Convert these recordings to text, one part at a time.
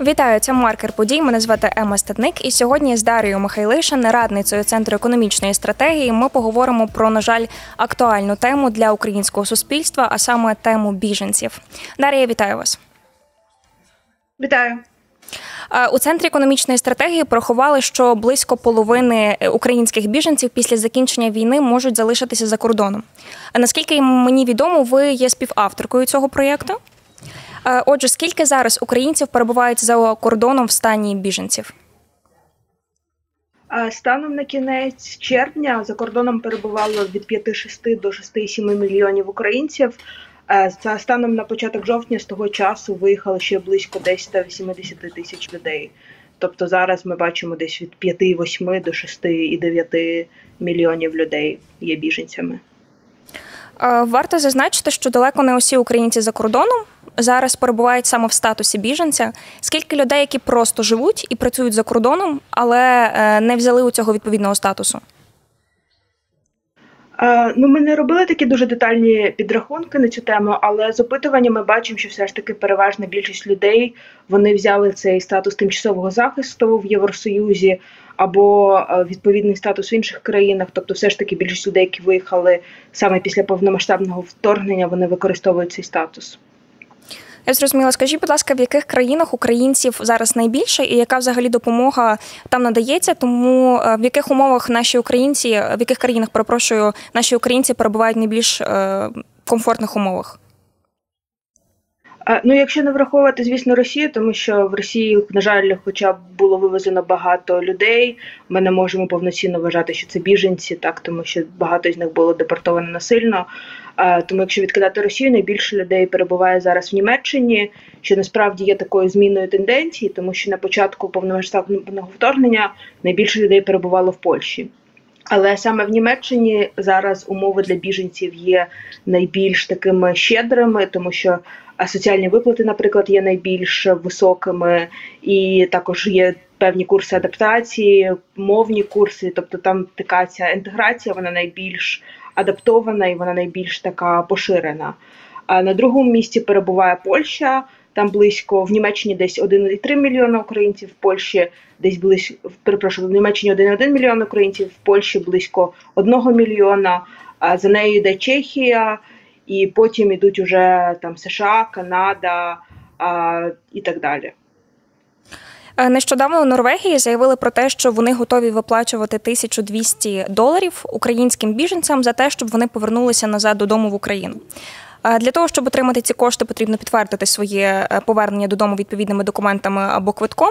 Вітаю, це маркер подій. Мене звати Ема Статник. І сьогодні з Дарією Михайлишин, радницею центру економічної стратегії, ми поговоримо про, на жаль, актуальну тему для українського суспільства, а саме тему біженців. Дарія, вітаю вас. Вітаю. Е, У центрі економічної стратегії порахували, що близько половини українських біженців після закінчення війни можуть залишитися за кордоном. А Наскільки мені відомо, ви є співавторкою цього проєкту. Е, Отже, скільки зараз українців перебувають за кордоном в стані біженців? Станом на кінець червня за кордоном перебувало від 5-6 до 6-7 мільйонів українців. Е, За станом на початок жовтня з того часу виїхало ще близько десь 180 тисяч людей. Тобто зараз ми бачимо десь від 5,8 до 6,9 мільйонів людей є біженцями. Е, Варто зазначити, що далеко не усі українці за кордоном зараз перебувають саме в статусі біженця. Скільки людей, які просто живуть і працюють за кордоном, але е, не взяли у цього відповідного статусу? Е, Ну, ми не робили такі дуже детальні підрахунки на цю тему, але з опитування ми бачимо, що все ж таки переважна більшість людей вони взяли цей статус тимчасового захисту в Євросоюзі або е, відповідний статус в інших країнах. Тобто, все ж таки більшість людей, які виїхали саме після повномасштабного вторгнення, вони використовують цей статус. Я зрозуміла. Скажіть, будь ласка, в яких країнах українців зараз найбільше, і яка взагалі допомога там надається? Тому е, в яких умовах наші українці, в яких країнах перепрошую, наші українці перебувають в найбільш е, комфортних умовах? Ну, якщо не враховувати, звісно, Росію, тому що в Росії, на жаль, хоча б було вивезено багато людей, ми не можемо повноцінно вважати, що це біженці, так тому що багато з них було депортовано насильно. Тому, якщо відкидати Росію, найбільше людей перебуває зараз в Німеччині, що насправді є такою зміною тенденції, тому що на початку повномасштабного вторгнення найбільше людей перебувало в Польщі. Але саме в Німеччині зараз умови для біженців є найбільш такими щедрими, тому що соціальні виплати, наприклад, є найбільш високими, і також є певні курси адаптації, мовні курси. Тобто там така ця інтеграція, вона найбільш адаптована і вона найбільш така поширена. А на другому місці перебуває Польща. Там близько в Німеччині десь 1,3 мільйона українців, в Польщі десь близько перепрошую, в Німеччині 1,1 мільйон українців, в Польщі близько 1 мільйона. А за нею йде Чехія, і потім ідуть уже там США, Канада а, і так далі. Е, Нещодавно у Норвегії заявили про те, що вони готові виплачувати 1200 доларів українським біженцям за те, щоб вони повернулися назад додому в Україну. Для того, щоб отримати ці кошти, потрібно підтвердити своє е, повернення додому відповідними документами або квитком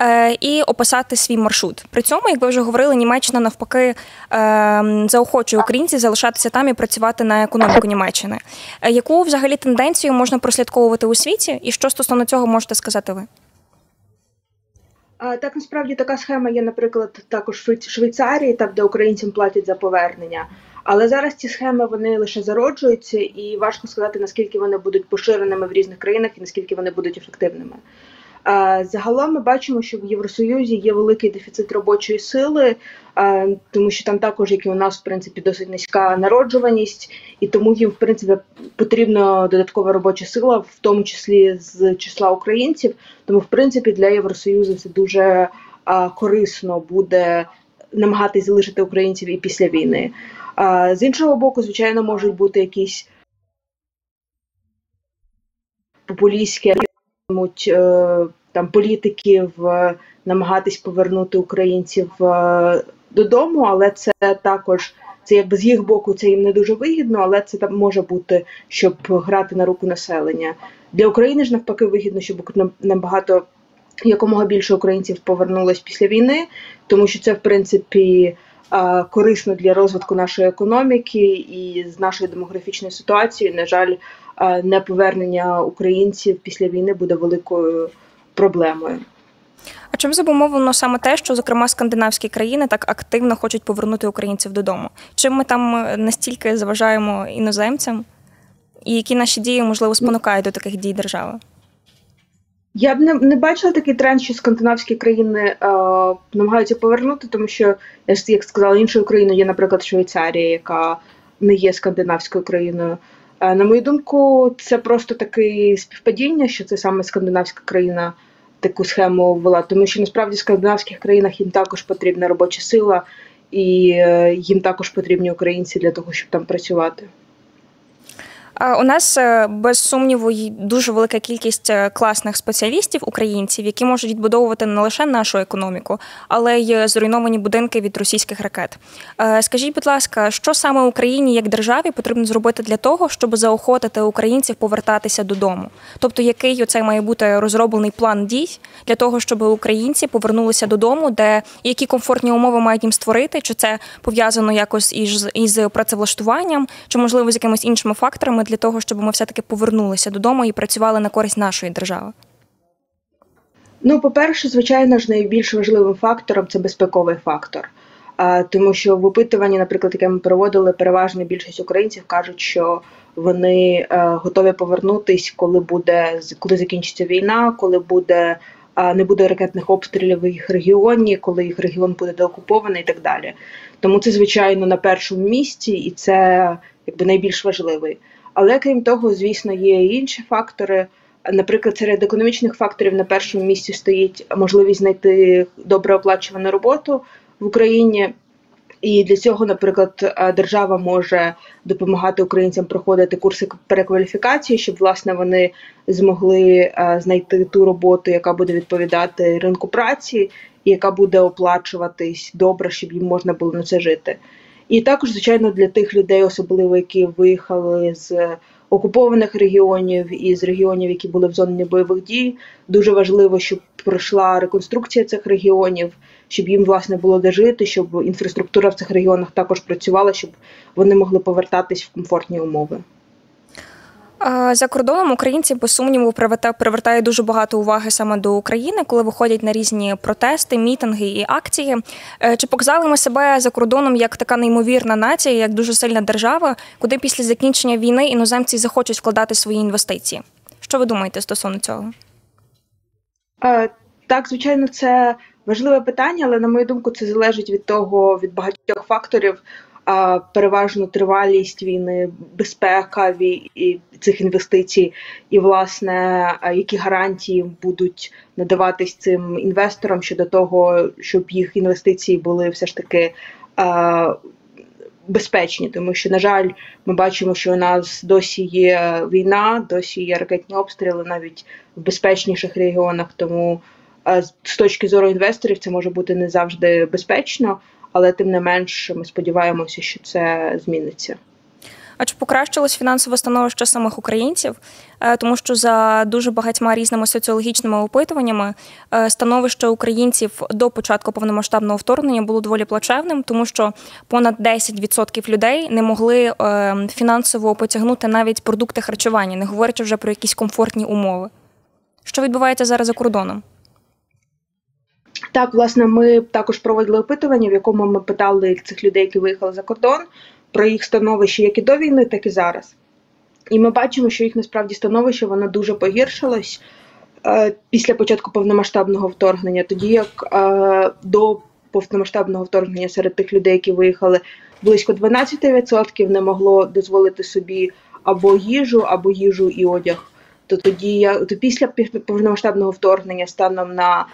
е, і описати свій маршрут. При цьому, як ви вже говорили, Німеччина навпаки е, заохочує українців залишатися там і працювати на економіку Німеччини. Е, Яку взагалі тенденцію можна прослідковувати у світі, і що стосовно цього можете сказати ви? Так, насправді така схема є, наприклад, також в Швейцарії, там де українцям платять за повернення. Але зараз ці схеми вони лише зароджуються, і важко сказати, наскільки вони будуть поширеними в різних країнах і наскільки вони будуть ефективними. Загалом ми бачимо, що в Євросоюзі є великий дефіцит робочої сили, тому що там також, як і у нас, в принципі, досить низька народжуваність, і тому їм, в принципі, потрібна додаткова робоча сила, в тому числі з числа українців. Тому, в принципі, для Євросоюзу це дуже корисно буде намагатись залишити українців і після війни. А, з іншого боку, звичайно, можуть бути якісь популістські е, там політиків намагатись повернути українців е, додому, але це також це якби з їх боку це їм не дуже вигідно, але це там може бути, щоб грати на руку населення. Для України ж навпаки вигідно, щоб набагато якомога більше українців повернулось після війни, тому що це в принципі корисно для розвитку нашої економіки і з нашою демографічною ситуацією. На жаль, неповернення українців після війни буде великою проблемою. А чим зумовлено саме те, що зокрема скандинавські країни так активно хочуть повернути українців додому? Чим ми там е, настільки заважаємо іноземцям? І які наші дії можливо спонукають до таких дій держави? Я б не, не бачила такий тренд, що скандинавські країни е, намагаються повернути, тому що як сказала, іншою країною є, наприклад, Швейцарія, яка не є скандинавською країною. Е, на мою думку, це просто таке співпадіння, що це саме скандинавська країна таку схему ввела, тому що насправді в скандинавських країнах їм також потрібна робоча сила, і е, їм також потрібні українці для того, щоб там працювати. У нас е, без сумніву дуже велика кількість е, класних спеціалістів, українців, які можуть відбудовувати не лише нашу економіку, але й зруйновані будинки від російських ракет. Е, скажіть, будь ласка, що саме Україні як державі потрібно зробити для того, щоб заохотити українців повертатися додому? Тобто, який оцей має бути розроблений план дій для того, щоб українці повернулися додому, де які комфортні умови мають їм створити? Чи це пов'язано якось із із працевлаштуванням, чи можливо з якимись іншими факторами? Для того, щоб ми все-таки повернулися додому і працювали на користь нашої держави? Ну, по-перше, звичайно ж, найбільш важливим фактором це безпековий фактор. А, Тому що в опитуванні, наприклад, яке ми проводили, переважна більшість українців кажуть, що вони е, готові повернутись, коли буде коли закінчиться війна, коли буде не буде ракетних обстрілів в їх регіоні, коли їх регіон буде деокупований і так далі. Тому це звичайно на першому місці, і це якби найбільш важливий. Але крім того, звісно, є і інші фактори. Наприклад, серед економічних факторів на першому місці стоїть можливість знайти добре оплачувану роботу в Україні. І для цього, наприклад, держава може допомагати українцям проходити курси перекваліфікації, щоб власне вони змогли знайти ту роботу, яка буде відповідати ринку праці, і яка буде оплачуватись добре, щоб їм можна було на це жити. І також, звичайно, для тих людей, особливо які виїхали з окупованих регіонів і з регіонів, які були в зоні бойових дій, дуже важливо, щоб пройшла реконструкція цих регіонів, щоб їм власне було де жити, щоб інфраструктура в цих регіонах також працювала, щоб вони могли повертатись в комфортні умови. За кордоном українці без сумніву привертають дуже багато уваги саме до України, коли виходять на різні протести, мітинги і акції. Е, чи показали ми себе за кордоном як така неймовірна нація, як дуже сильна держава, куди після закінчення війни іноземці захочуть вкладати свої інвестиції? Що ви думаєте стосовно цього? Е, так, звичайно, це важливе питання, але на мою думку, це залежить від того від багатьох факторів переважно тривалість війни, безпека цих інвестицій, і власне які гарантії будуть надаватись цим інвесторам щодо того, щоб їх інвестиції були все ж таки. Безпечні, тому що, на жаль, ми бачимо, що у нас досі є війна, досі є ракетні обстріли навіть в безпечніших регіонах. Тому з точки зору інвесторів це може бути не завжди безпечно але тим не менш ми сподіваємося, що це зміниться. А чи покращилось фінансове становище самих українців? Е, тому що за дуже багатьма різними соціологічними опитуваннями е, становище українців до початку повномасштабного вторгнення було доволі плачевним, тому що понад 10% людей не могли е, фінансово потягнути навіть продукти харчування, не говорячи вже про якісь комфортні умови. Що відбувається зараз за кордоном? Так, власне, ми також проводили опитування, в якому ми питали цих людей, які виїхали за кордон, про їх становище як і до війни, так і зараз. І ми бачимо, що їх насправді становище воно дуже погіршилось е, після початку повномасштабного вторгнення, тоді як е, до повномасштабного вторгнення серед тих людей, які виїхали, близько 12% не могло дозволити собі або їжу, або їжу і одяг. То тоді то після повномасштабного вторгнення станом на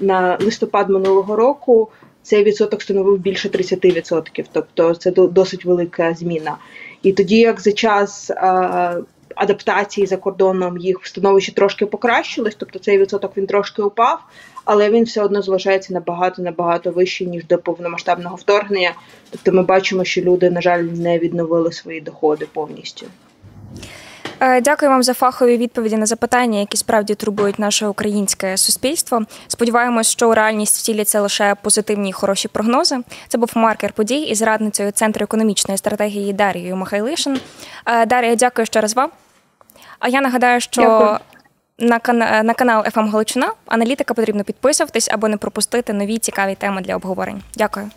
на листопад минулого року цей відсоток становив більше 30%, тобто це досить велика зміна. І тоді, як за час адаптації за кордоном їх становище трошки покращилось, тобто цей відсоток він трошки упав, але він все одно залишається набагато набагато вищий ніж до повномасштабного вторгнення. Тобто, ми бачимо, що люди, на жаль, не відновили свої доходи повністю. Е, дякую вам за фахові відповіді на запитання, які справді турбують наше українське суспільство. Сподіваємось, що у реальність втіляться лише позитивні і хороші прогнози. Це був маркер подій із радницею Центру економічної стратегії Дарією Михайлишин. Е, Дарія, дякую ще раз вам. А я нагадаю, що дякую. на на канал «ФМ Галичина аналітика потрібно підписуватись, аби не пропустити нові цікаві теми для обговорень. Дякую.